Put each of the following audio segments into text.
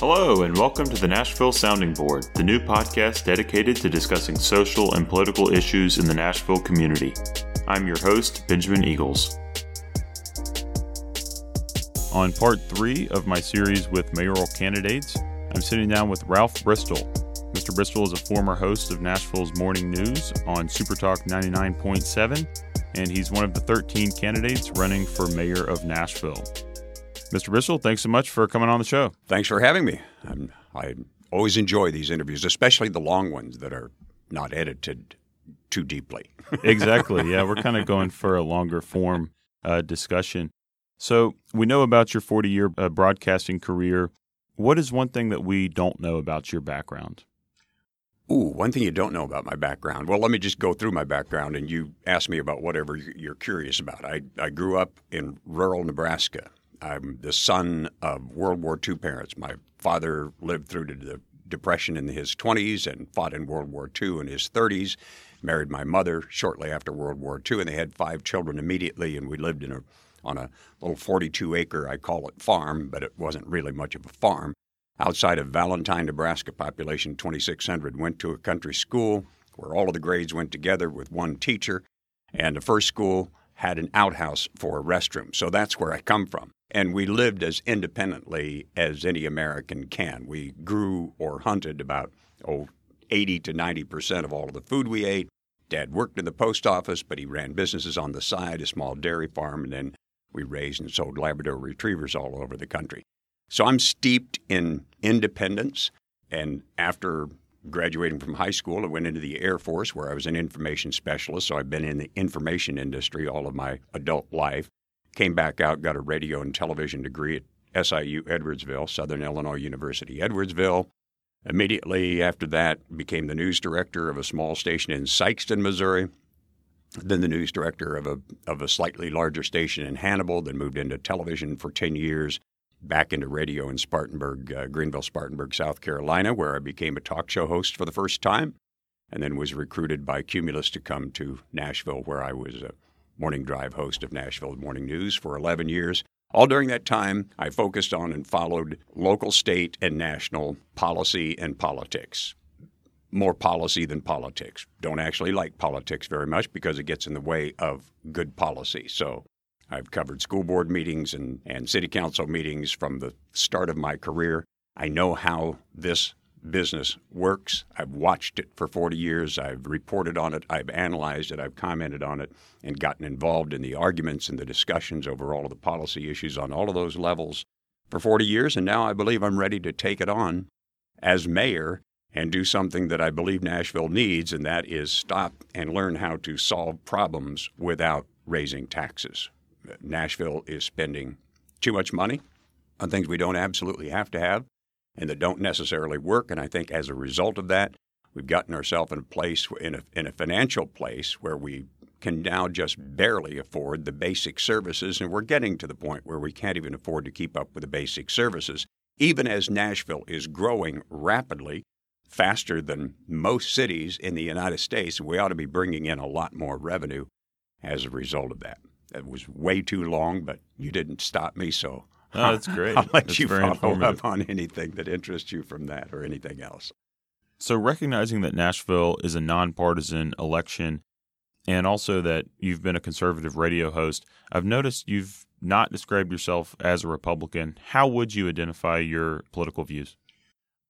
Hello, and welcome to the Nashville Sounding Board, the new podcast dedicated to discussing social and political issues in the Nashville community. I'm your host, Benjamin Eagles. On part three of my series with mayoral candidates, I'm sitting down with Ralph Bristol. Mr. Bristol is a former host of Nashville's Morning News on Supertalk 99.7, and he's one of the 13 candidates running for mayor of Nashville. Mr. Bristol, thanks so much for coming on the show. Thanks for having me. I'm, I always enjoy these interviews, especially the long ones that are not edited too deeply. exactly. Yeah, we're kind of going for a longer form uh, discussion. So we know about your 40 year uh, broadcasting career. What is one thing that we don't know about your background? Ooh, one thing you don't know about my background. Well, let me just go through my background and you ask me about whatever you're curious about. I, I grew up in rural Nebraska. I'm the son of World War II parents. My father lived through the Depression in his 20s and fought in World War II in his 30s. Married my mother shortly after World War II, and they had five children immediately. And we lived in a on a little 42 acre, I call it farm, but it wasn't really much of a farm. Outside of Valentine, Nebraska, population 2,600, went to a country school where all of the grades went together with one teacher. And the first school had an outhouse for a restroom. So that's where I come from. And we lived as independently as any American can. We grew or hunted about oh, 80 to 90 percent of all of the food we ate. Dad worked in the post office, but he ran businesses on the side, a small dairy farm, and then we raised and sold Labrador retrievers all over the country. So I'm steeped in independence. And after graduating from high school, I went into the Air Force where I was an information specialist. So I've been in the information industry all of my adult life. Came back out, got a radio and television degree at SIU Edwardsville, Southern Illinois University, Edwardsville. Immediately after that, became the news director of a small station in Sikeston, Missouri. Then the news director of a of a slightly larger station in Hannibal. Then moved into television for ten years. Back into radio in Spartanburg, uh, Greenville, Spartanburg, South Carolina, where I became a talk show host for the first time, and then was recruited by Cumulus to come to Nashville, where I was a morning drive host of Nashville Morning News for 11 years. All during that time, I focused on and followed local, state, and national policy and politics. More policy than politics. Don't actually like politics very much because it gets in the way of good policy. So I've covered school board meetings and, and city council meetings from the start of my career. I know how this business works. I've watched it for 40 years. I've reported on it. I've analyzed it. I've commented on it and gotten involved in the arguments and the discussions over all of the policy issues on all of those levels for 40 years. And now I believe I'm ready to take it on as mayor and do something that I believe Nashville needs, and that is stop and learn how to solve problems without raising taxes. Nashville is spending too much money on things we don't absolutely have to have and that don't necessarily work. And I think as a result of that, we've gotten ourselves in a place, in a, in a financial place where we can now just barely afford the basic services. And we're getting to the point where we can't even afford to keep up with the basic services, even as Nashville is growing rapidly, faster than most cities in the United States. We ought to be bringing in a lot more revenue as a result of that. That was way too long, but you didn't stop me, so Oh, that's great. I'll let that's you follow up on anything that interests you from that or anything else. So, recognizing that Nashville is a nonpartisan election and also that you've been a conservative radio host, I've noticed you've not described yourself as a Republican. How would you identify your political views?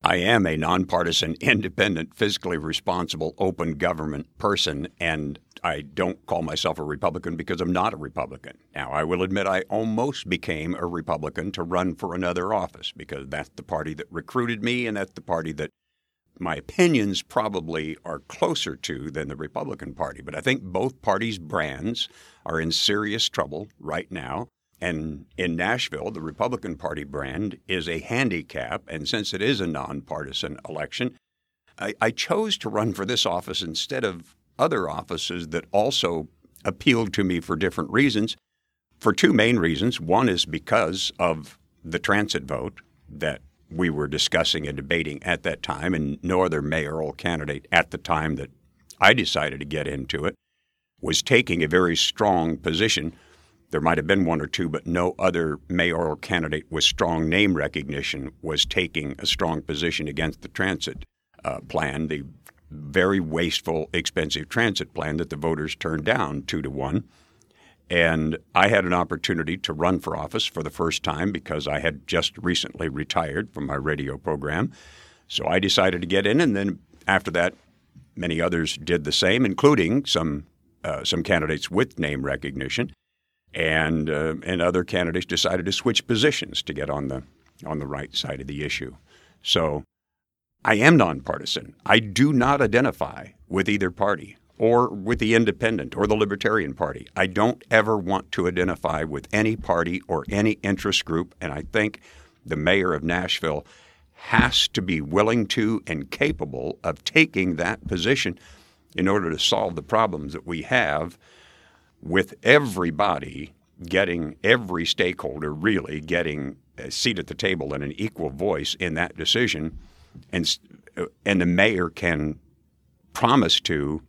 I am a nonpartisan, independent, fiscally responsible, open government person, and I don't call myself a Republican because I'm not a Republican. Now, I will admit I almost became a Republican to run for another office because that's the party that recruited me, and that's the party that my opinions probably are closer to than the Republican Party. But I think both parties' brands are in serious trouble right now. And in Nashville, the Republican Party brand is a handicap. And since it is a nonpartisan election, I, I, chose to run for this office instead of other offices that also appealed to me for different reasons. For two main reasons. One is because of the transit vote that we were discussing and debating at that time, and no other mayoral candidate at the time that I decided to get into it was taking a very strong position there might have been one or two, but no other mayoral candidate with strong name recognition was taking a strong position against the transit uh, plan, the very wasteful, expensive transit plan that the voters turned down two to one. And I had an opportunity to run for office for the first time because I had just recently retired from my radio program. So I decided to get in, and then after that, many others did the same, including some uh, some candidates with name recognition, and uh, and other candidates decided to switch positions to get on the on the right side of the issue. So I am nonpartisan. I do not identify with either party or with the Independent or the Libertarian Party. I don't ever want to identify with any party or any interest group, and I think the mayor of Nashville has to be willing to and capable of taking that position in order to solve the problems that we have with everybody getting every stakeholder really getting a seat at the table and an equal voice in that decision and uh, and the mayor can promise to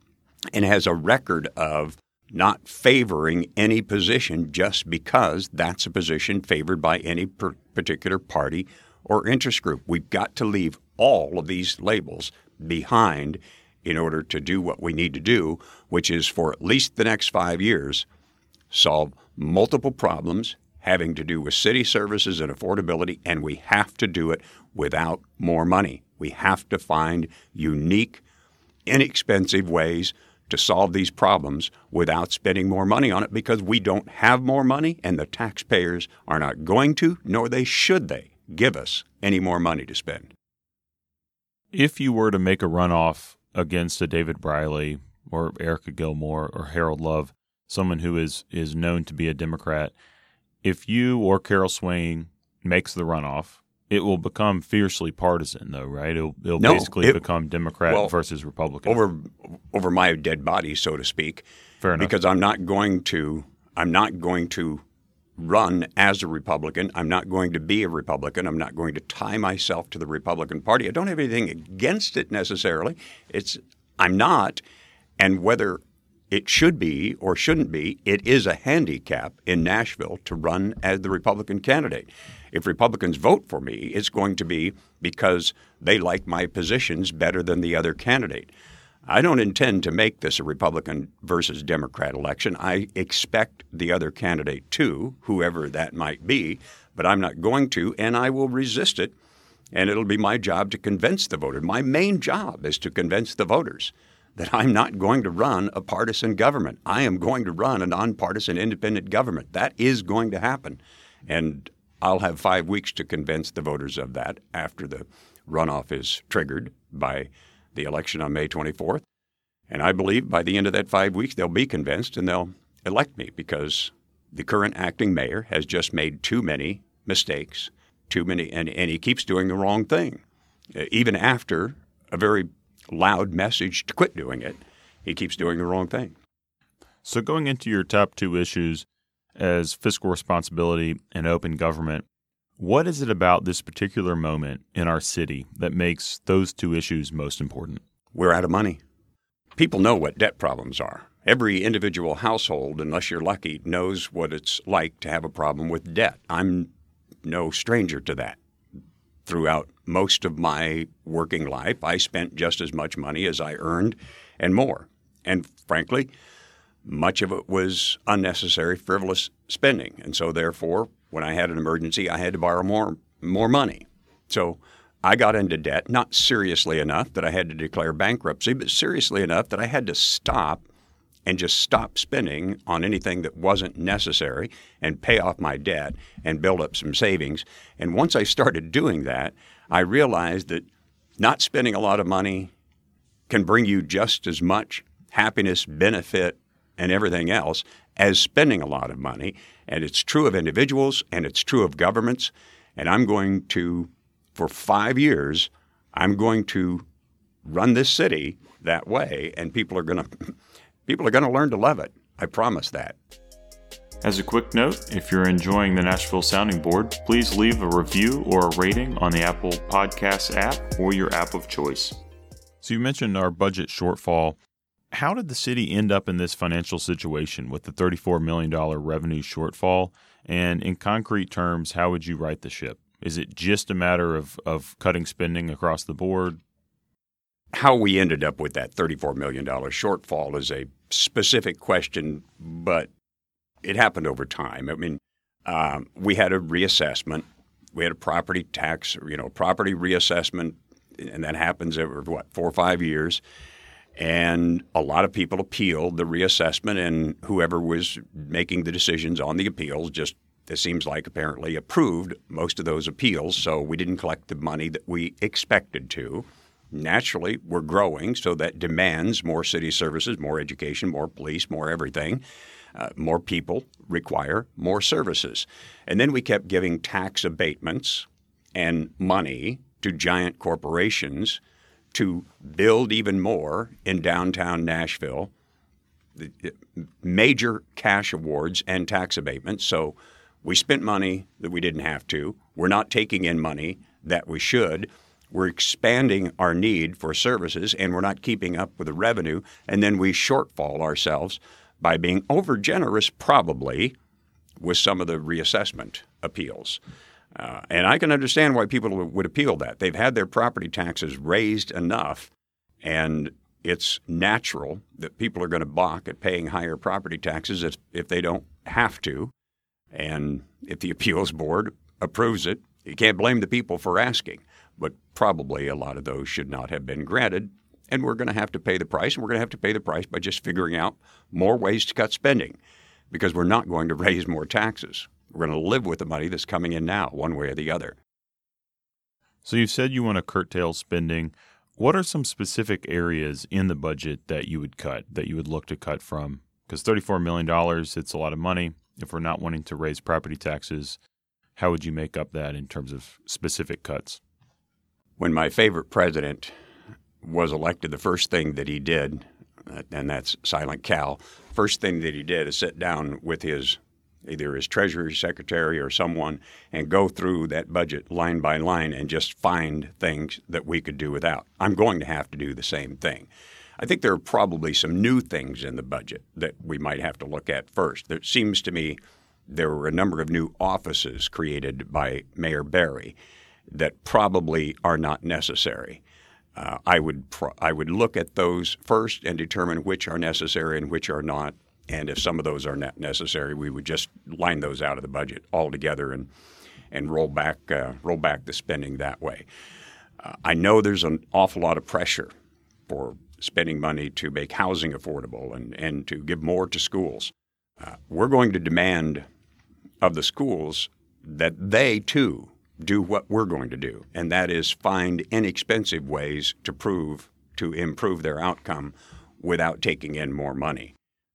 and has a record of not favoring any position just because that's a position favored by any per- particular party or interest group. We've got to leave all of these labels behind in order to do what we need to do, which is for at least the next five years, solve multiple problems having to do with city services and affordability, and we have to do it without more money. We have to find unique, inexpensive ways to solve these problems without spending more money on it because we don't have more money and the taxpayers are not going to, nor they should they, give us any more money to spend. If you were to make a runoff against a David Briley or Erica Gilmore or Harold Love, someone who is, is known to be a Democrat, if you or Carol Swain makes the runoff, it will become fiercely partisan, though, right? It'll, it'll no, basically it, become Democrat well, versus Republican over over my dead body, so to speak. Fair enough. Because I'm not going to I'm not going to run as a Republican. I'm not going to be a Republican. I'm not going to tie myself to the Republican Party. I don't have anything against it necessarily. It's I'm not, and whether it should be or shouldn't be, it is a handicap in Nashville to run as the Republican candidate. If Republicans vote for me, it's going to be because they like my positions better than the other candidate. I don't intend to make this a Republican versus Democrat election. I expect the other candidate to, whoever that might be, but I'm not going to, and I will resist it. And it'll be my job to convince the voter. My main job is to convince the voters that I'm not going to run a partisan government. I am going to run a nonpartisan independent government. That is going to happen. And I'll have five weeks to convince the voters of that after the runoff is triggered by the election on May 24th. And I believe by the end of that five weeks, they'll be convinced and they'll elect me because the current acting mayor has just made too many mistakes, too many, and, and he keeps doing the wrong thing. Uh, even after a very loud message to quit doing it, he keeps doing the wrong thing. So, going into your top two issues as fiscal responsibility and open government, what is it about this particular moment in our city that makes those two issues most important? We're out of money. People know what debt problems are. Every individual household, unless you're lucky, knows what it's like to have a problem with debt. I'm no stranger to that throughout most of my working life, I spent just as much money as I earned and more. And frankly, much of it was unnecessary, frivolous spending. And so, therefore, when I had an emergency, I had to borrow more, more money. So I got into debt, not seriously enough that I had to declare bankruptcy, but seriously enough that I had to stop and just stop spending on anything that wasn't necessary and pay off my debt and build up some savings. And once I started doing that, I realized that not spending a lot of money can bring you just as much happiness, benefit, and everything else as spending a lot of money. And it's true of individuals and it's true of governments. And I'm going to, for five years, I'm going to run this city that way, and people are going to people are going to learn to love it. I promise that. As a quick note, if you're enjoying the Nashville Sounding Board, please leave a review or a rating on the Apple Podcasts app or your app of choice. So, you mentioned our budget shortfall. How did the city end up in this financial situation with the $34 million revenue shortfall? And in concrete terms, how would you right the ship? Is it just a matter of, of cutting spending across the board? How we ended up with that $34 million shortfall is a specific question, but it happened over time. I mean, um, we had a reassessment. We had a property tax, you know, property reassessment, and that happens every, what, four or five years. And a lot of people appealed the reassessment, and whoever was making the decisions on the appeals just, it seems like, apparently approved most of those appeals. So we didn't collect the money that we expected to. Naturally, we're growing, so that demands more city services, more education, more police, more everything. Uh, more people require more services. And then we kept giving tax abatements and money to giant corporations to build even more in downtown Nashville. Major cash awards and tax abatements. So we spent money that we didn't have to. We're not taking in money that we should. We're expanding our need for services and we're not keeping up with the revenue. And then we shortfall ourselves by being overgenerous, probably, with some of the reassessment appeals. Uh, and I can understand why people would appeal that. They've had their property taxes raised enough, and it's natural that people are going to balk at paying higher property taxes if, if they don't have to. And if the appeals board approves it, you can't blame the people for asking. But probably a lot of those should not have been granted. And we're going to have to pay the price, and we're going to have to pay the price by just figuring out more ways to cut spending because we're not going to raise more taxes. We're going to live with the money that's coming in now, one way or the other. So you've said you want to curtail spending. What are some specific areas in the budget that you would cut, that you would look to cut from? Because $34 million, it's a lot of money. If we're not wanting to raise property taxes, how would you make up that in terms of specific cuts? When my favorite president was elected, the first thing that he did, uh, and that's Silent Cal, first thing that he did is sit down with his either his treasury secretary or someone, and go through that budget line by line and just find things that we could do without. I'm going to have to do the same thing. I think there are probably some new things in the budget that we might have to look at first. It seems to me there were a number of new offices created by Mayor Barry that probably are not necessary. Uh, I would pro- I would look at those first and determine which are necessary and which are not, and if some of those are not necessary, we would just line those out of the budget altogether and and roll back uh, roll back the spending that way. Uh, I know there's an awful lot of pressure for spending money to make housing affordable and, and to give more to schools. Uh, we're going to demand of the schools that they too do what we're going to do, and that is find inexpensive ways to prove to improve their outcome without taking in more money.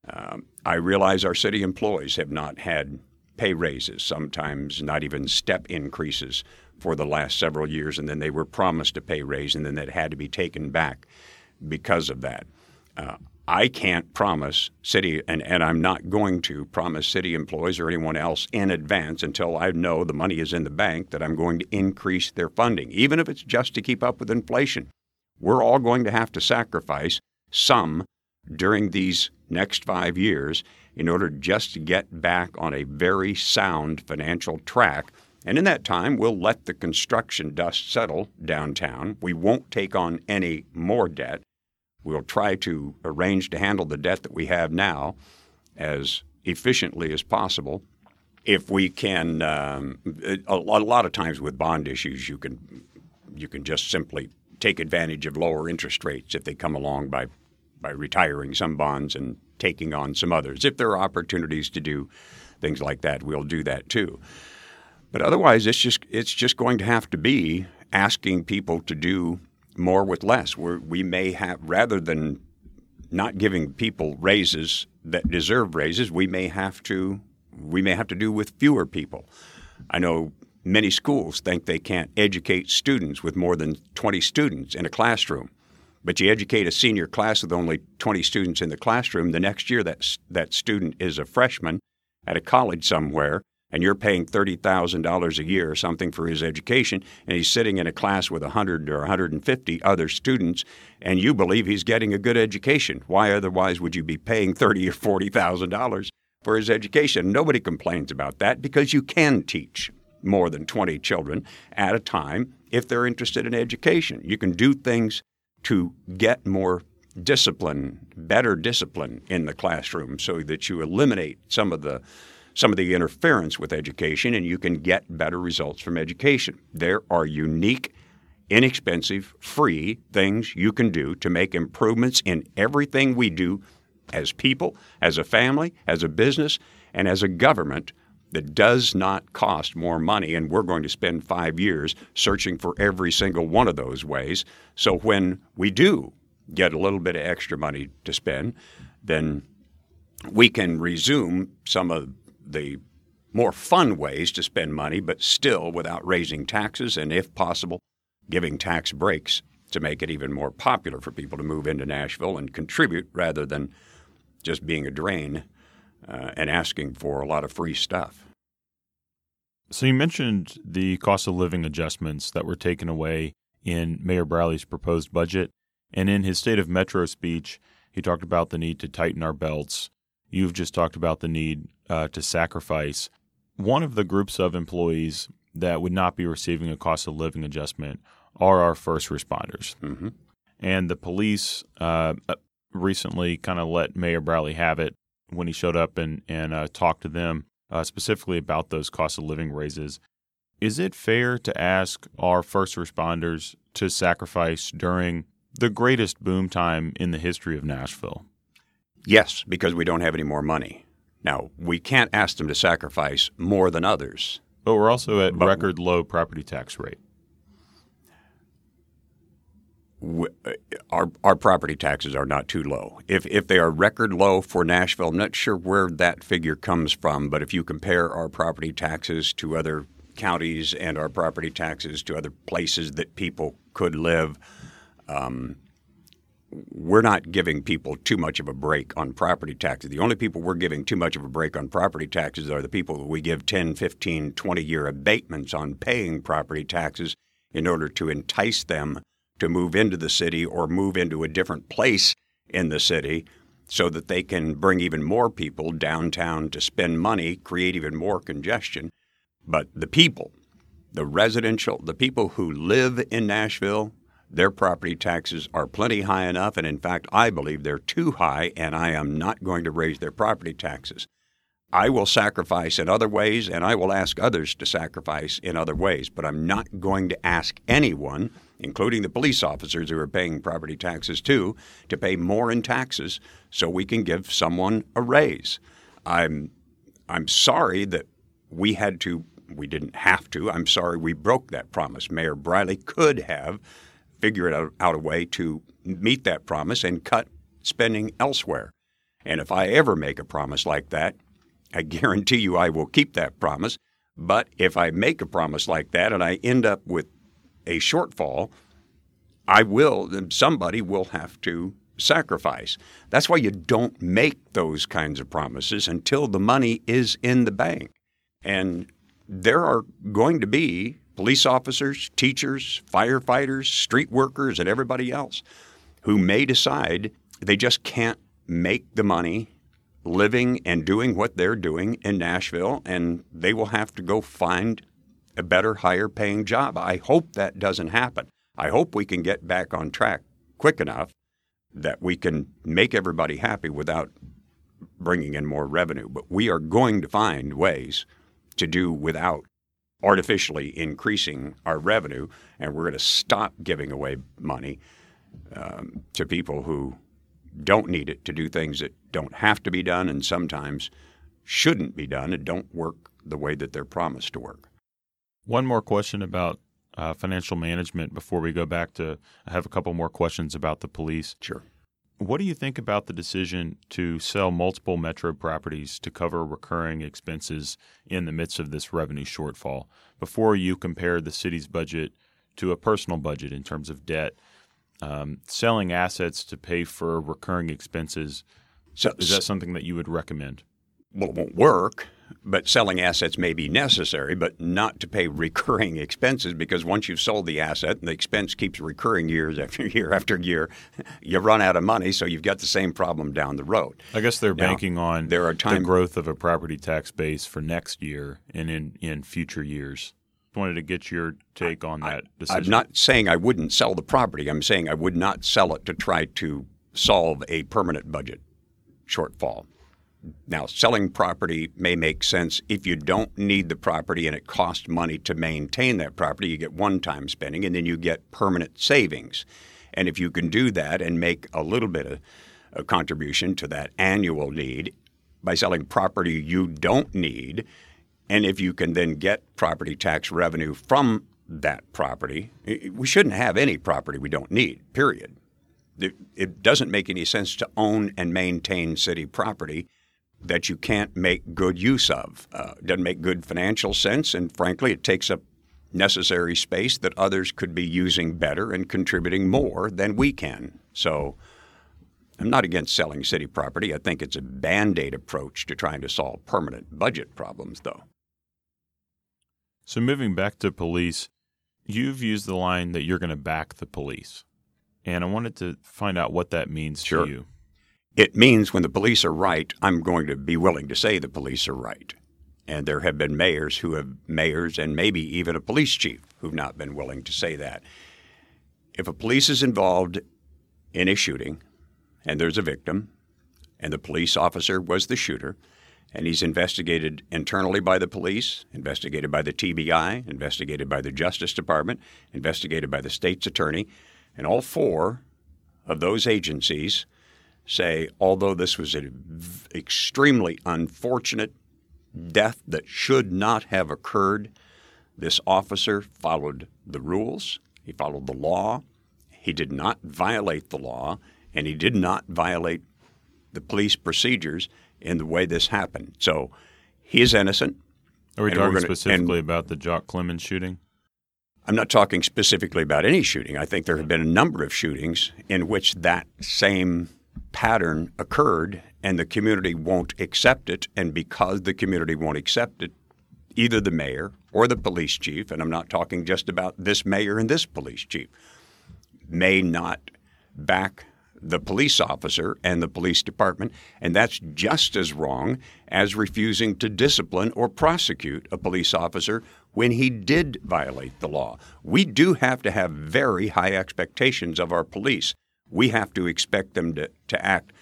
Um, I realize our city employees have not had pay raises, sometimes not even step increases for the last several years, and then they were promised a pay raise, and then that had to be taken back because of that. Uh, I can't promise city, and, and I'm not going to promise city employees or anyone else in advance until I know the money is in the bank that I'm going to increase their funding, even if it's just to keep up with inflation. We're all going to have to sacrifice some during these next five years in order just to get back on a very sound financial track. And in that time, we'll let the construction dust settle downtown. We won't take on any more debt. We'll try to arrange to handle the debt that we have now as efficiently as possible. If we can, um, a, lot of times with bond issues, you can you can just simply take advantage of lower interest rates if they come along by by retiring some bonds and taking on some others. If there are opportunities to do things like that, we'll do that too. But otherwise, it's just it's just going to have to be asking people to do more with less. We're, we may have rather than not giving people raises that deserve raises, we may have to we may have to do with fewer people. I know many schools think they can't educate students with more than 20 students in a classroom. But you educate a senior class with only 20 students in the classroom. The next year, that, that student is a freshman at a college somewhere, and you're paying $30,000 a year or something for his education, and he's sitting in a class with 100 or 150 other students, and you believe he's getting a good education. Why otherwise would you be paying thirty or $40,000 for his education? Nobody complains about that because you can teach more than 20 children at a time if they're interested in education. You can do things to get more discipline, better discipline in the classroom so that you eliminate some of the some of the interference with education and you can get better results from education. There are unique, inexpensive, free things you can do to make improvements in everything we do as people, as a family, as a business, and as a government that does not cost more money. And we're going to spend five years searching for every single one of those ways. So when we do get a little bit of extra money to spend, then we can resume some of the more fun ways to spend money, but still without raising taxes and, if possible, giving tax breaks to make it even more popular for people to move into Nashville and contribute rather than just being a drain uh, and asking for a lot of free stuff. So, you mentioned the cost of living adjustments that were taken away in Mayor Briley's proposed budget. And in his State of Metro speech, he talked about the need to tighten our belts. You've just talked about the need uh, to sacrifice. One of the groups of employees that would not be receiving a cost of living adjustment are our first responders. Mm-hmm. And the police uh, recently kind of let Mayor Briley have it when he showed up and, and uh, talked to them uh, specifically about those cost of living raises. Is it fair to ask our first responders to sacrifice during the greatest boom time in the history of Nashville? Yes, because we don't have any more money. Now, we can't ask them to sacrifice more than others. But we're also at but, record low property tax rate. Uh, our, our property taxes are not too low. If, if they are record low for Nashville, I'm not sure where that figure comes from, but if you compare our property taxes to other counties and our property taxes to other places that people could live, um, we're not giving people too much of a break on property taxes. The only people we're giving too much of a break on property taxes are the people that we give 10, 15, 20 year abatements on paying property taxes in order to entice them to move into the city or move into a different place in the city so that they can bring even more people downtown to spend money, create even more congestion. But the people, the residential, the people who live in Nashville, their property taxes are plenty high enough, and in fact, I believe they're too high, and I am not going to raise their property taxes. I will sacrifice in other ways, and I will ask others to sacrifice in other ways, but I'm not going to ask anyone, including the police officers who are paying property taxes too, to pay more in taxes so we can give someone a raise. I'm, I'm sorry that we had to, we didn't have to, I'm sorry we broke that promise. Mayor Briley could have figured out, out a way to meet that promise and cut spending elsewhere. And if I ever make a promise like that, I guarantee you I will keep that promise. But if I make a promise like that and I end up with a shortfall, I will, somebody will have to sacrifice. That's why you don't make those kinds of promises until the money is in the bank. And there are going to be police officers, teachers, firefighters, street workers, and everybody else who may decide they just can't make the money living and doing what they're doing in Nashville, and they will have to go find a better, higher paying job. I hope that doesn't happen. I hope we can get back on track quick enough that we can make everybody happy without bringing in more revenue. But we are going to find ways to do without artificially increasing our revenue, and we're going to stop giving away money um, to people who don't need it to do things that don't have to be done and sometimes shouldn't be done and don't work the way that they're promised to work. One more question about uh, financial management before we go back to. I have a couple more questions about the police. Sure. What do you think about the decision to sell multiple metro properties to cover recurring expenses in the midst of this revenue shortfall? Before you compared the city's budget to a personal budget in terms of debt, um, selling assets to pay for recurring expenses, so, is that something that you would recommend? Well, it won't work. But selling assets may be necessary, but not to pay recurring expenses because once you've sold the asset and the expense keeps recurring years after year after year, you run out of money, so you've got the same problem down the road. I guess they're now, banking on there are time- the growth of a property tax base for next year and in, in future years. Wanted to get your take on that decision. I'm not saying I wouldn't sell the property. I'm saying I would not sell it to try to solve a permanent budget shortfall. Now, selling property may make sense if you don't need the property and it costs money to maintain that property. You get one time spending and then you get permanent savings. And if you can do that and make a little bit of a contribution to that annual need by selling property you don't need, and if you can then get property tax revenue from that property, we shouldn't have any property we don't need, period. It doesn't make any sense to own and maintain city property that you can't make good use of. Uh, doesn't make good financial sense, and frankly, it takes up necessary space that others could be using better and contributing more than we can. So I'm not against selling city property. I think it's a band aid approach to trying to solve permanent budget problems, though. So, moving back to police, you've used the line that you're going to back the police. And I wanted to find out what that means sure. to you. It means when the police are right, I'm going to be willing to say the police are right. And there have been mayors who have, mayors and maybe even a police chief who've not been willing to say that. If a police is involved in a shooting and there's a victim and the police officer was the shooter, and he's investigated internally by the police, investigated by the TBI, investigated by the Justice Department, investigated by the state's attorney, and all four of those agencies say, although this was an extremely unfortunate death that should not have occurred, this officer followed the rules, he followed the law, he did not violate the law, and he did not violate the police procedures in the way this happened. So he is innocent. Are we talking gonna, specifically about the Jocques Clemmons shooting? I'm not talking specifically about any shooting. I think there have been a number of shootings in which that same pattern occurred and the community won't accept it. And because the community won't accept it, either the mayor or the police chief, and I'm not talking just about this mayor and this police chief, may not back the police officer and the police department, and that's just as wrong as refusing to discipline or prosecute a police officer when he did violate the law. We do have to have very high expectations of our police. We have to expect them to, to act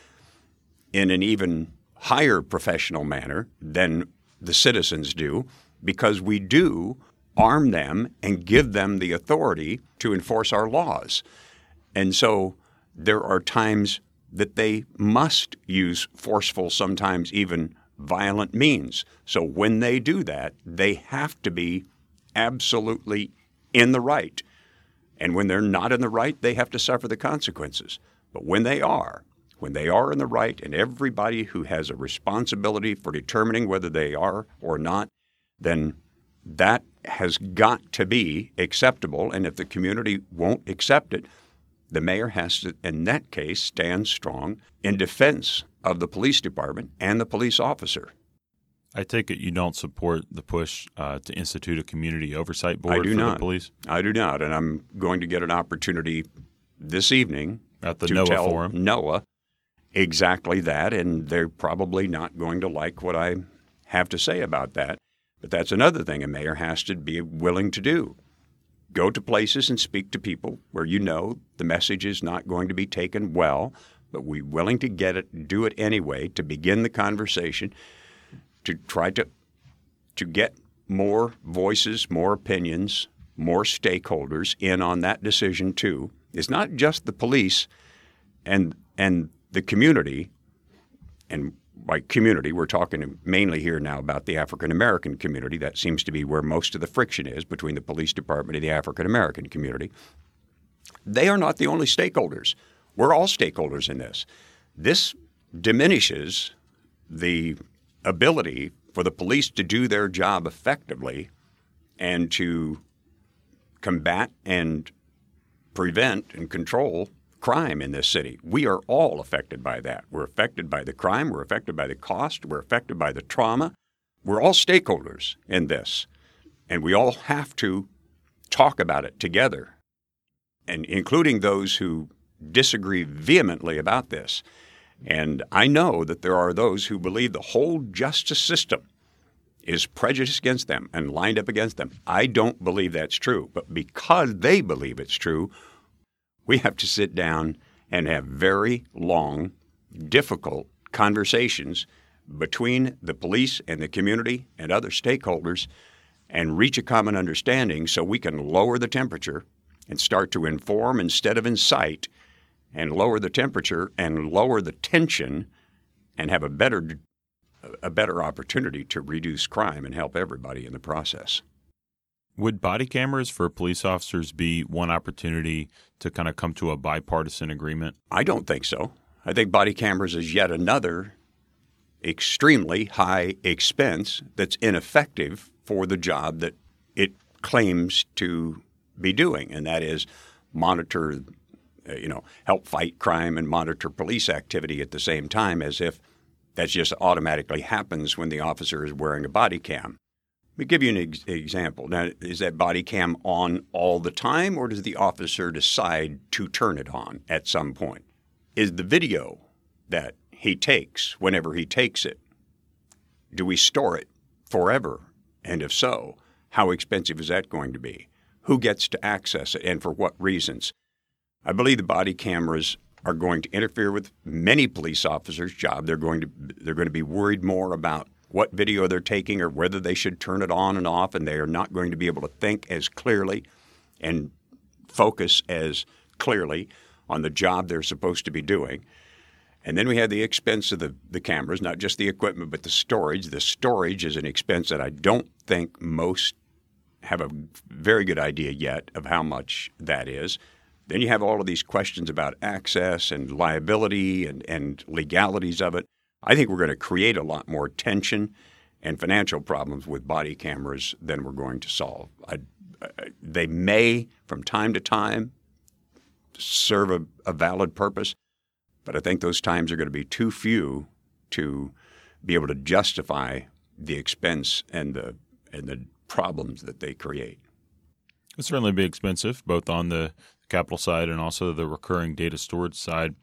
in an even higher professional manner than the citizens do because we do arm them and give them the authority to enforce our laws. And so there are times that they must use forceful, sometimes even violent means. So when they do that, they have to be absolutely in the right. And when they're not in the right, they have to suffer the consequences. But when they are, when they are in the right, and everybody who has a responsibility for determining whether they are or not, then that has got to be acceptable. And if the community won't accept it, the mayor has to, in that case, stand strong in defense of the police department and the police officer. I take it you don't support the push uh, to institute a community oversight board I do for not. the police? I do not, and I'm going to get an opportunity this evening at the to NOAH tell forum. NOAH exactly that, and they're probably not going to like what I have to say about that. But that's another thing a mayor has to be willing to do go to places and speak to people where you know the message is not going to be taken well, but we're willing to get it, do it anyway to begin the conversation, to try to to get more voices, more opinions, more stakeholders in on that decision too. It's not just the police and and the community and by community, we're talking mainly here now about the African American community. That seems to be where most of the friction is between the police department and the African American community. They are not the only stakeholders. We're all stakeholders in this. This diminishes the ability for the police to do their job effectively and to combat and prevent and control crime in this city. We are all affected by that. We're affected by the crime, we're affected by the cost, we're affected by the trauma, we're all stakeholders in this, and we all have to talk about it together, and including those who disagree vehemently about this. And I know that there are those who believe the whole justice system is prejudiced against them and lined up against them. I don't believe that's true. But because they believe it's true, we have to sit down and have very long, difficult conversations between the police and the community and other stakeholders and reach a common understanding so we can lower the temperature and start to inform instead of incite and lower the temperature and lower the tension and have a better a better opportunity to reduce crime and help everybody in the process. Would body cameras for police officers be one opportunity to kind of come to a bipartisan agreement? I don't think so. I think body cameras is yet another extremely high expense that's ineffective for the job that it claims to be doing, and that is monitor, Uh, you know, help fight crime and monitor police activity at the same time as if that just automatically happens when the officer is wearing a body cam. Let me give you an ex- example. Now, is that body cam on all the time, or does the officer decide to turn it on at some point? Is the video that he takes whenever he takes it, do we store it forever? And if so, how expensive is that going to be? Who gets to access it and for what reasons? I believe the body cameras are going to interfere with many police officers' job. They're going to they're going to be worried more about what video they're taking or whether they should turn it on and off, and they are not going to be able to think as clearly and focus as clearly on the job they're supposed to be doing. And then we have the expense of the, the cameras, not just the equipment, but the storage. The storage is an expense that I don't think most have a very good idea yet of how much that is. Then you have all of these questions about access and liability and, and legalities of it. I think we're going to create a lot more tension and financial problems with body cameras than we're going to solve. I, I, they may, from time to time, serve a, a valid purpose, but I think those times are going to be too few to be able to justify the expense and the and the problems that they create. It'll certainly be expensive, both on the capital side and also the recurring data storage side.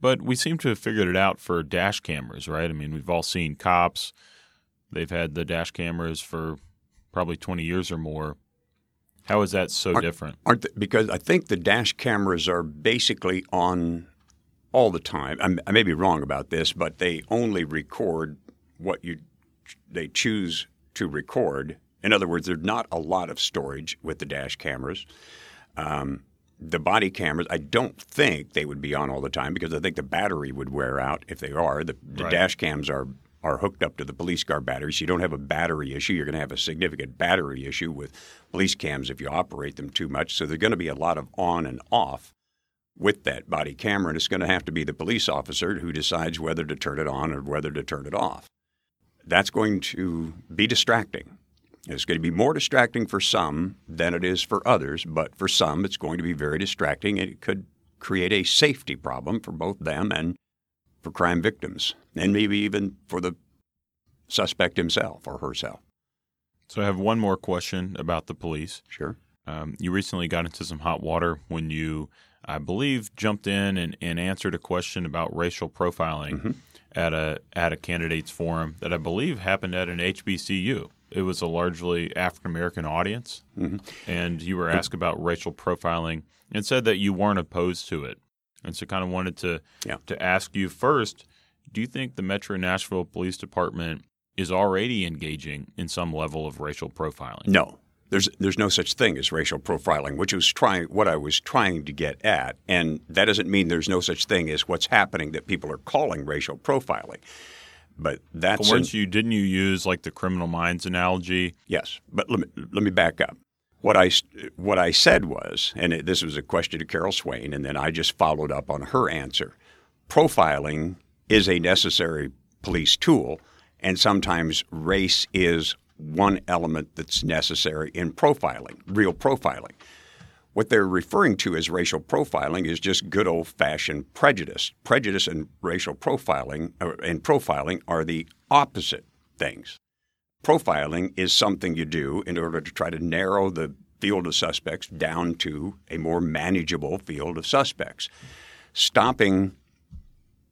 But we seem to have figured it out for dash cameras, right? I mean, we've all seen cops. They've had the dash cameras for probably 20 years or more. How is that so aren't, different? Aren't they, because I think the dash cameras are basically on all the time. I'm, i may be wrong about this, but they only record what you they choose to record. In other words, there's not a lot of storage with the dash cameras. Um, the body cameras, I don't think they would be on all the time because I think the battery would wear out if they are. The, the right. dash cams are are hooked up to the police car batteries. You don't have a battery issue. You're going to have a significant battery issue with police cams if you operate them too much. So there's going to be a lot of on and off with that body camera, and it's going to have to be the police officer who decides whether to turn it on or whether to turn it off. That's going to be distracting. It's going to be more distracting for some than it is for others, but for some, it's going to be very distracting and it could create a safety problem for both them and for crime victims, and maybe even for the suspect himself or herself. So, I have one more question about the police. Sure. Um, you recently got into some hot water when you, I believe, jumped in and, and answered a question about racial profiling mm-hmm. at a at a candidates forum that I believe happened at an HBCU it was a largely African American audience, mm-hmm. and you were asked about racial profiling and said that you weren't opposed to it. And so, kind of wanted to yeah. to ask you first: Do you think the Metro Nashville Police Department is already engaging in some level of racial profiling? No, there's there's no such thing as racial profiling, which was trying what I was trying to get at, and that doesn't mean there's no such thing as what's happening that people are calling racial profiling. But that's but weren't you didn't you use like the criminal minds analogy? Yes, but let me let me back up. What I what I said was, and it, this was a question to Carol Swain, and then I just followed up on her answer. Profiling is a necessary police tool, and sometimes race is one element that's necessary in profiling, real profiling. What they're referring to as racial profiling is just good old fashioned prejudice. Prejudice and racial profiling uh, and profiling are the opposite things. profiling is something you do in order to try to narrow the field of suspects down to a more manageable field of suspects. Stopping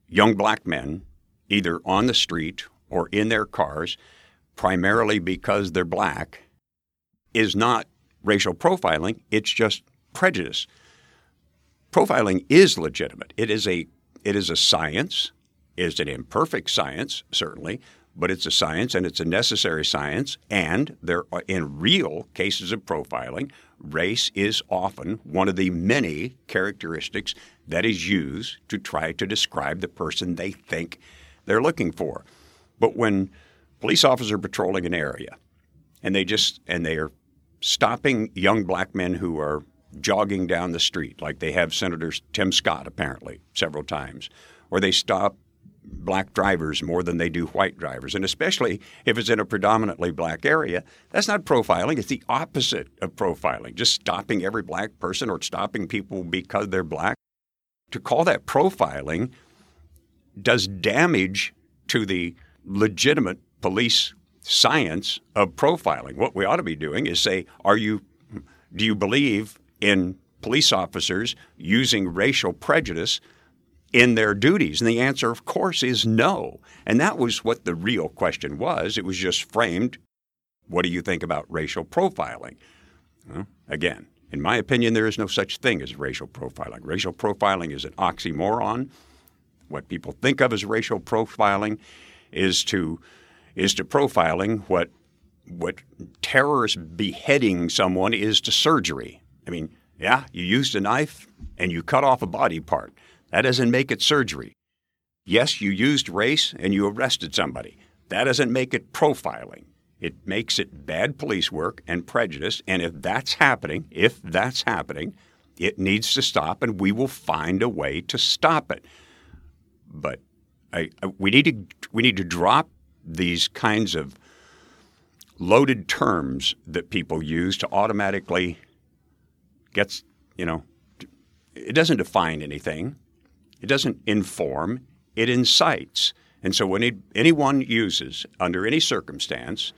young black men either on the street or in their cars, primarily because they're black, is not racial profiling, it's just prejudice. Profiling is legitimate. It is a it is a science. It's an imperfect science, certainly, but it's a science and it's a necessary science. And there, are, in real cases of profiling, race is often one of the many characteristics that is used to try to describe the person they think they're looking for. But when police officers are patrolling an area and they just and they are stopping young black men who are jogging down the street, like they have Senator Tim Scott apparently several times, or they stop black drivers more than they do white drivers. And especially if it's in a predominantly black area, that's not profiling. It's the opposite of profiling, just stopping every black person or stopping people because they're black. To call that profiling does damage to the legitimate police science of profiling. What we ought to be doing is say, are you do you believe in police officers using racial prejudice in their duties? And the answer, of course, is no. And that was what the real question was. It was just framed what do you think about racial profiling? Well, again, in my opinion, there is no such thing as racial profiling. Racial profiling is an oxymoron. What people think of as racial profiling is to is to profiling what what terrorist beheading someone is to surgery. I mean, yeah, you used a knife and you cut off a body part. That doesn't make it surgery. Yes, you used race and you arrested somebody. That doesn't make it profiling. It makes it bad police work and prejudice. And if that's happening, if that's happening, it needs to stop, and we will find a way to stop it. But I, I, we need to we need to drop these kinds of loaded terms that people use to automatically gets you know it doesn't define anything. It doesn't inform, it incites. And so when anyone uses, under any circumstance,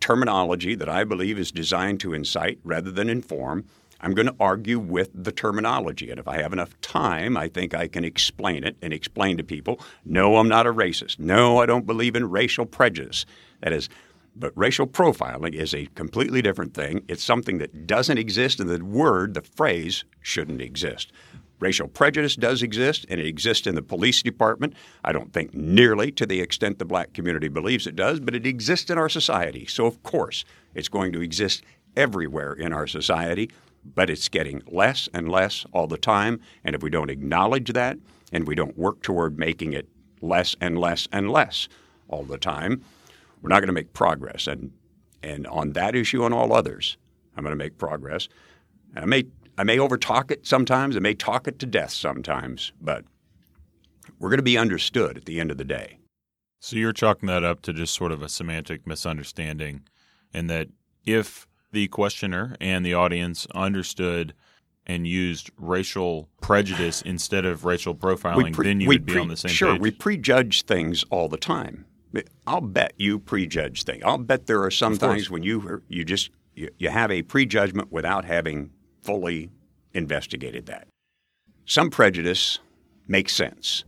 terminology that I believe is designed to incite rather than inform, I'm going to argue with the terminology. And if I have enough time, I think I can explain it and explain to people no, I'm not a racist. No, I don't believe in racial prejudice. That is, but racial profiling is a completely different thing. It's something that doesn't exist, and the word, the phrase, shouldn't exist. Racial prejudice does exist, and it exists in the police department. I don't think nearly to the extent the black community believes it does, but it exists in our society. So, of course, it's going to exist everywhere in our society, but it's getting less and less all the time. And if we don't acknowledge that and we don't work toward making it less and less and less all the time, we're not going to make progress. And, and on that issue and all others, I'm going to make progress. And I may I may overtalk it sometimes. I may talk it to death sometimes, but we're going to be understood at the end of the day. So you're chalking that up to just sort of a semantic misunderstanding, and that if the questioner and the audience understood and used racial prejudice instead of racial profiling, pre- then you would be pre- on the same sure, page. Sure, we prejudge things all the time. I'll bet you prejudge things. I'll bet there are some things when you you just you, you have a prejudgment without having fully investigated that. Some prejudice makes sense,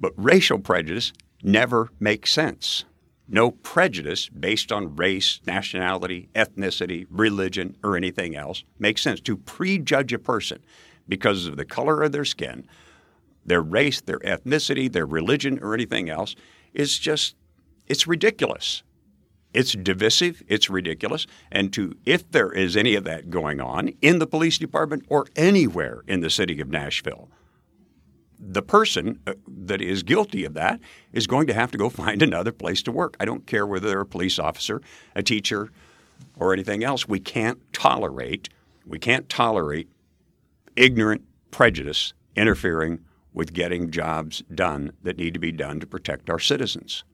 but racial prejudice never makes sense. No prejudice based on race, nationality, ethnicity, religion, or anything else makes sense. To prejudge a person because of the color of their skin, their race, their ethnicity, their religion, or anything else is just, it's ridiculous. It's divisive, it's ridiculous, and to if there is any of that going on in the police department or anywhere in the city of Nashville, the person uh, that is guilty of that is going to have to go find another place to work. I don't care whether they're a police officer, a teacher, or anything else. We can't tolerate we can't tolerate ignorant prejudice interfering with getting jobs done that need to be done to protect our citizens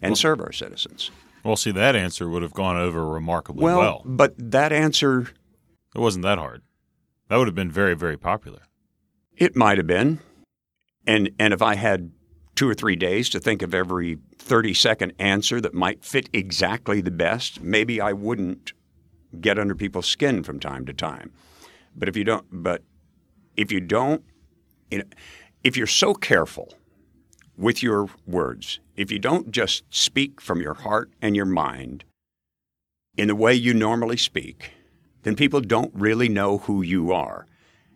and well, serve our citizens. Well, see, that answer would have gone over remarkably well. Well, but that answer. It wasn't that hard. That would have been very, very popular. It might have been. And, and if I had two or three days to think of every 30 second answer that might fit exactly the best, maybe I wouldn't get under people's skin from time to time. But if you don't, but if you don't, you know, if you're so careful with your words, if you don't just speak from your heart and your mind in the way you normally speak, then people don't really know who you are.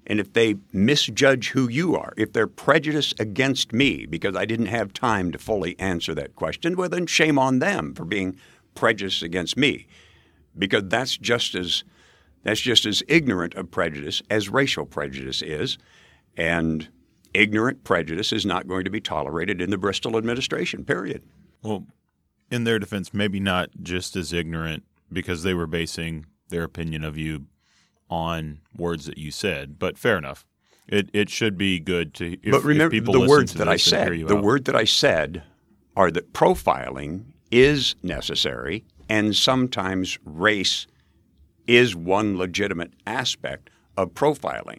And if they misjudge who you are, if they're prejudiced against me because I didn't have time to fully answer that question, well, then shame on them for being prejudiced against me. Because that's just as that's just as ignorant of prejudice as racial prejudice is. And ignorant prejudice is not going to be tolerated in the Bristol administration, period. Well, in their defense, maybe not just as ignorant because they were basing their opinion of you on words that you said, but fair enough. It it should be good to. If, but remember the words that I said. The out. word that I said are that profiling is necessary, and sometimes race is one legitimate aspect of profiling.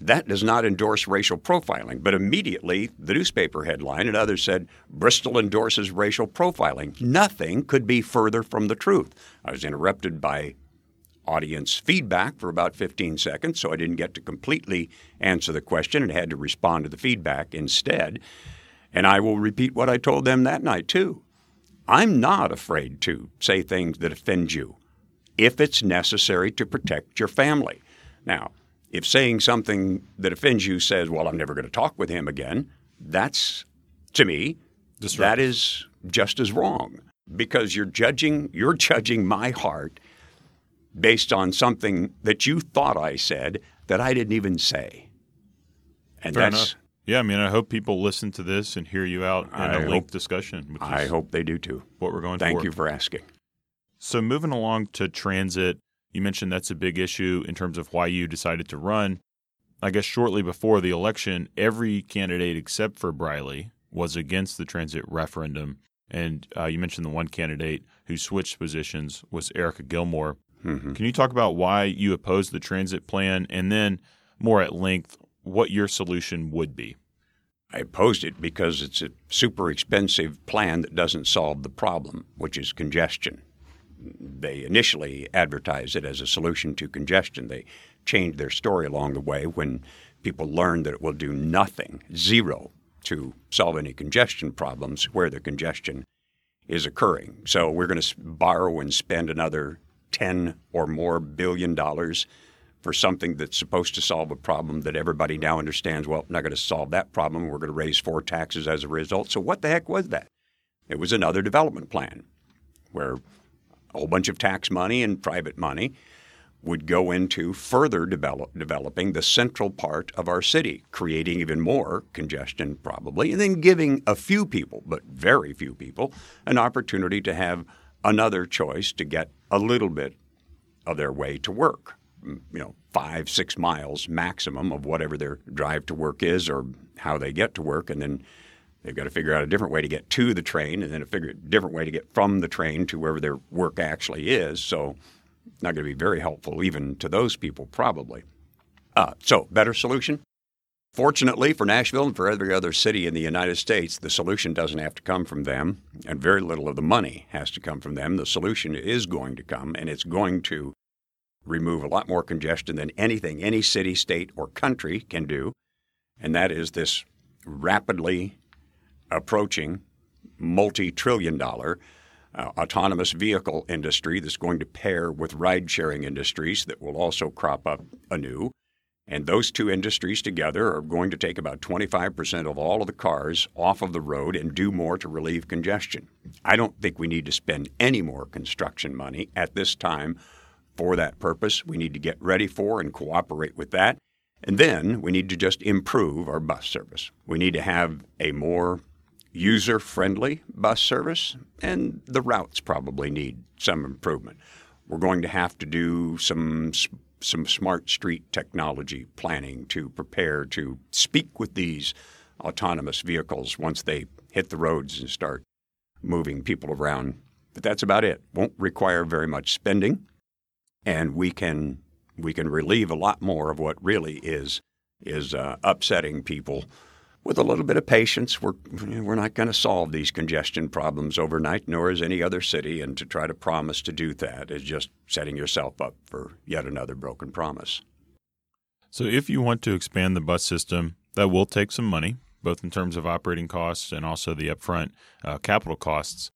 That does not endorse racial profiling, but immediately the newspaper headline and others said Bristol endorses racial profiling. Nothing could be further from the truth. I was interrupted by audience feedback for about 15 seconds, so I didn't get to completely answer the question and had to respond to the feedback instead. And I will repeat what I told them that night, too. I'm not afraid to say things that offend you if it's necessary to protect your family. Now, if saying something that offends you says, well, I'm never going to talk with him again, that's, to me, that is just as wrong because you're judging, you're judging my heart based on something that you thought I said that I didn't even say. And Fair that's enough. Yeah, I mean, I hope people listen to this and hear you out in I a hope, linked discussion. I hope they do too. What we're going Thank for. you for asking. So, moving along to transit, you mentioned that's a big issue in terms of why you decided to run. I guess shortly before the election, every candidate except for Briley was against the transit referendum. And uh, you mentioned the one candidate who switched positions was Erica Gilmore. Mm-hmm. Can you talk about why you oppose the transit plan and then more at length what your solution would be? I opposed it because it's a super expensive plan that doesn't solve the problem, which is congestion. They initially advertised it as a solution to congestion. They changed their story along the way when people learned that it will do nothing, zero, to solve any congestion problems where the congestion is occurring. So we're going to borrow and spend another 10 or more billion dollars for something that's supposed to solve a problem that everybody now understands, well, not going to solve that problem. We're going to raise four taxes as a result. So, what the heck was that? It was another development plan where a whole bunch of tax money and private money would go into further develop, developing the central part of our city, creating even more congestion, probably, and then giving a few people, but very few people, an opportunity to have another choice to get a little bit of their way to work. You know, five, six miles maximum of whatever their drive to work is or how they get to work. And then they've got to figure out a different way to get to the train and then a figure, different way to get from the train to wherever their work actually is. So, not going to be very helpful even to those people, probably. Uh, so, better solution? Fortunately for Nashville and for every other city in the United States, the solution doesn't have to come from them, and very little of the money has to come from them. The solution is going to come, and it's going to remove a lot more congestion than anything any city, state, or country can do, and that is this rapidly approaching multi trillion dollar uh, autonomous vehicle industry that's going to pair with ride sharing industries that will also crop up anew. And those two industries together are going to take about 25% of all of the cars off of the road and do more to relieve congestion. I don't think we need to spend any more construction money at this time for that purpose. We need to get ready for and cooperate with that. And then we need to just improve our bus service. We need to have a more user friendly bus service, and the routes probably need some improvement. We're going to have to do some some smart street technology planning to prepare to speak with these autonomous vehicles once they hit the roads and start moving people around. But that's about it. Won't require very much spending, and we can we can relieve a lot more of what really is is uh, upsetting people with a little bit of patience, we're we're not going to solve these congestion problems overnight, nor is any other city. And to try to promise to do that is just setting yourself up for yet another broken promise. So, if you want to expand the bus system, that will take some money, both in terms of operating costs and also the upfront uh, capital costs.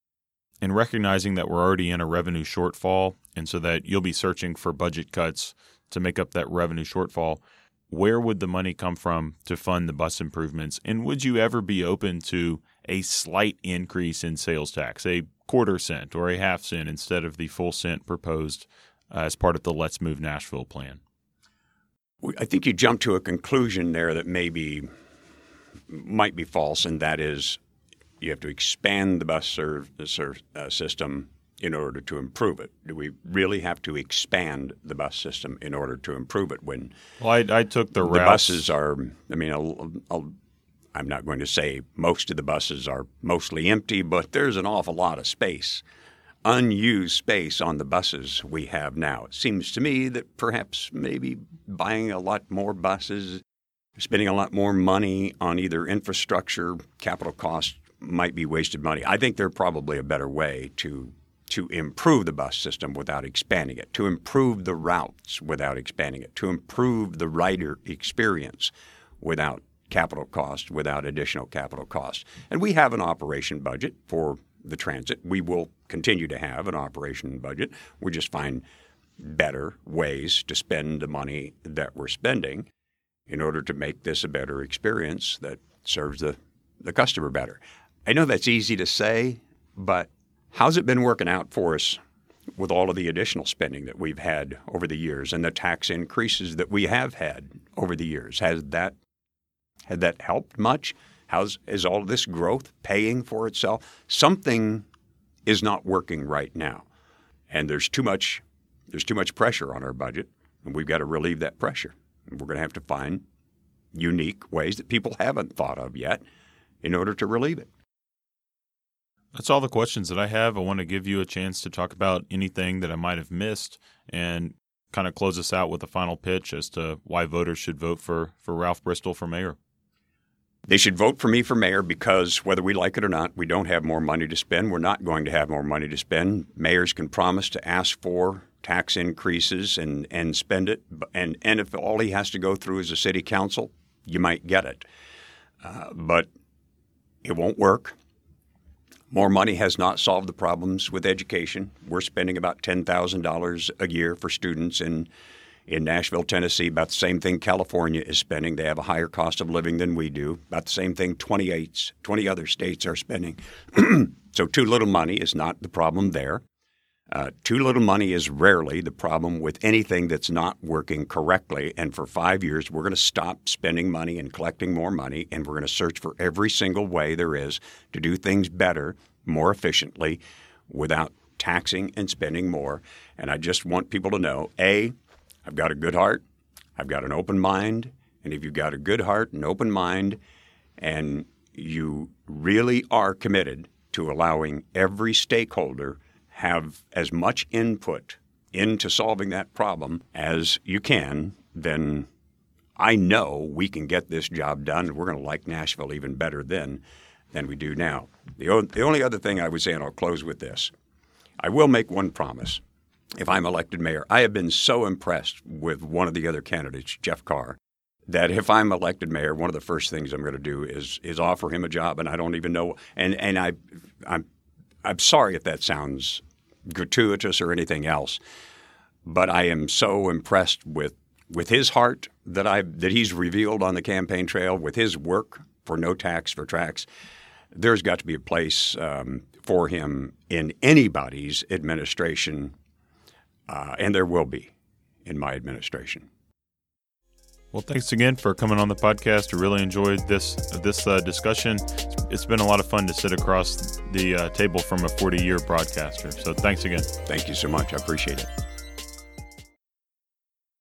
And recognizing that we're already in a revenue shortfall, and so that you'll be searching for budget cuts to make up that revenue shortfall where would the money come from to fund the bus improvements? And would you ever be open to a slight increase in sales tax, a quarter cent or a half cent instead of the full cent proposed uh, as part of the Let's Move Nashville plan? I think you jumped to a conclusion there that maybe might be false, and that is you have to expand the bus serve, serve uh, system in order to improve it? Do we really have to expand the bus system in order to improve it? When well, I, I took the, the buses are. I mean, I'll, I'll, I'm not going to say most of the buses are mostly empty, but there's an awful lot of space, unused space on the buses we have now. It seems to me that perhaps maybe buying a lot more buses, spending a lot more money on either infrastructure, capital costs might be wasted money. I think there's probably a better way to to improve the bus system without expanding it, to improve the routes without expanding it, to improve the rider experience without capital cost, without additional capital cost. And we have an operation budget for the transit. We will continue to have an operation budget. We just find better ways to spend the money that we're spending in order to make this a better experience that serves the, the customer better. I know that's easy to say, but How's it been working out for us with all of the additional spending that we've had over the years and the tax increases that we have had over the years? Has that had that helped much? How's is all this growth paying for itself? Something is not working right now. And there's too much there's too much pressure on our budget, and we've got to relieve that pressure. And we're going to have to find unique ways that people haven't thought of yet in order to relieve it. That's all the questions that I have. I want to give you a chance to talk about anything that I might have missed and kind of close us out with a final pitch as to why voters should vote for, for Ralph Bristol for mayor. They should vote for me for mayor because whether we like it or not, we don't have more money to spend. We're not going to have more money to spend. Mayors can promise to ask for tax increases and, and spend it. And, and if all he has to go through is a city council, you might get it. Uh, but it won't work. More money has not solved the problems with education. We're spending about $10,000 a year for students in in Nashville, Tennessee, about the same thing California is spending. They have a higher cost of living than we do. About the same thing 28, 20 other states are spending. so too little money is not the problem there. Uh, too little money is rarely the problem with anything that's not working correctly. And for five years, we're going to stop spending money and collecting more money, and we're going to search for every single way there is to do things better, more efficiently, without taxing and spending more. And I just want people to know A, I've got a good heart, I've got an open mind. And if you've got a good heart and open mind, and you really are committed to allowing every stakeholder have as much input into solving that problem as you can, then I know we can get this job done. We're going to like Nashville even better then than we do now. The, o- the only other thing I would say, and I'll close with this I will make one promise. If I'm elected mayor, I have been so impressed with one of the other candidates, Jeff Carr, that if I'm elected mayor, one of the first things I'm going to do is is offer him a job, and I don't even know. And and I, I'm I'm sorry if that sounds gratuitous or anything else. But I am so impressed with with his heart that I that he's revealed on the campaign trail, with his work for no tax for tracks. There's got to be a place um, for him in anybody's administration, uh, and there will be in my administration. Well, thanks again for coming on the podcast. I really enjoyed this this uh, discussion. It's been a lot of fun to sit across the uh, table from a 40 year broadcaster. So thanks again. Thank you so much. I appreciate it.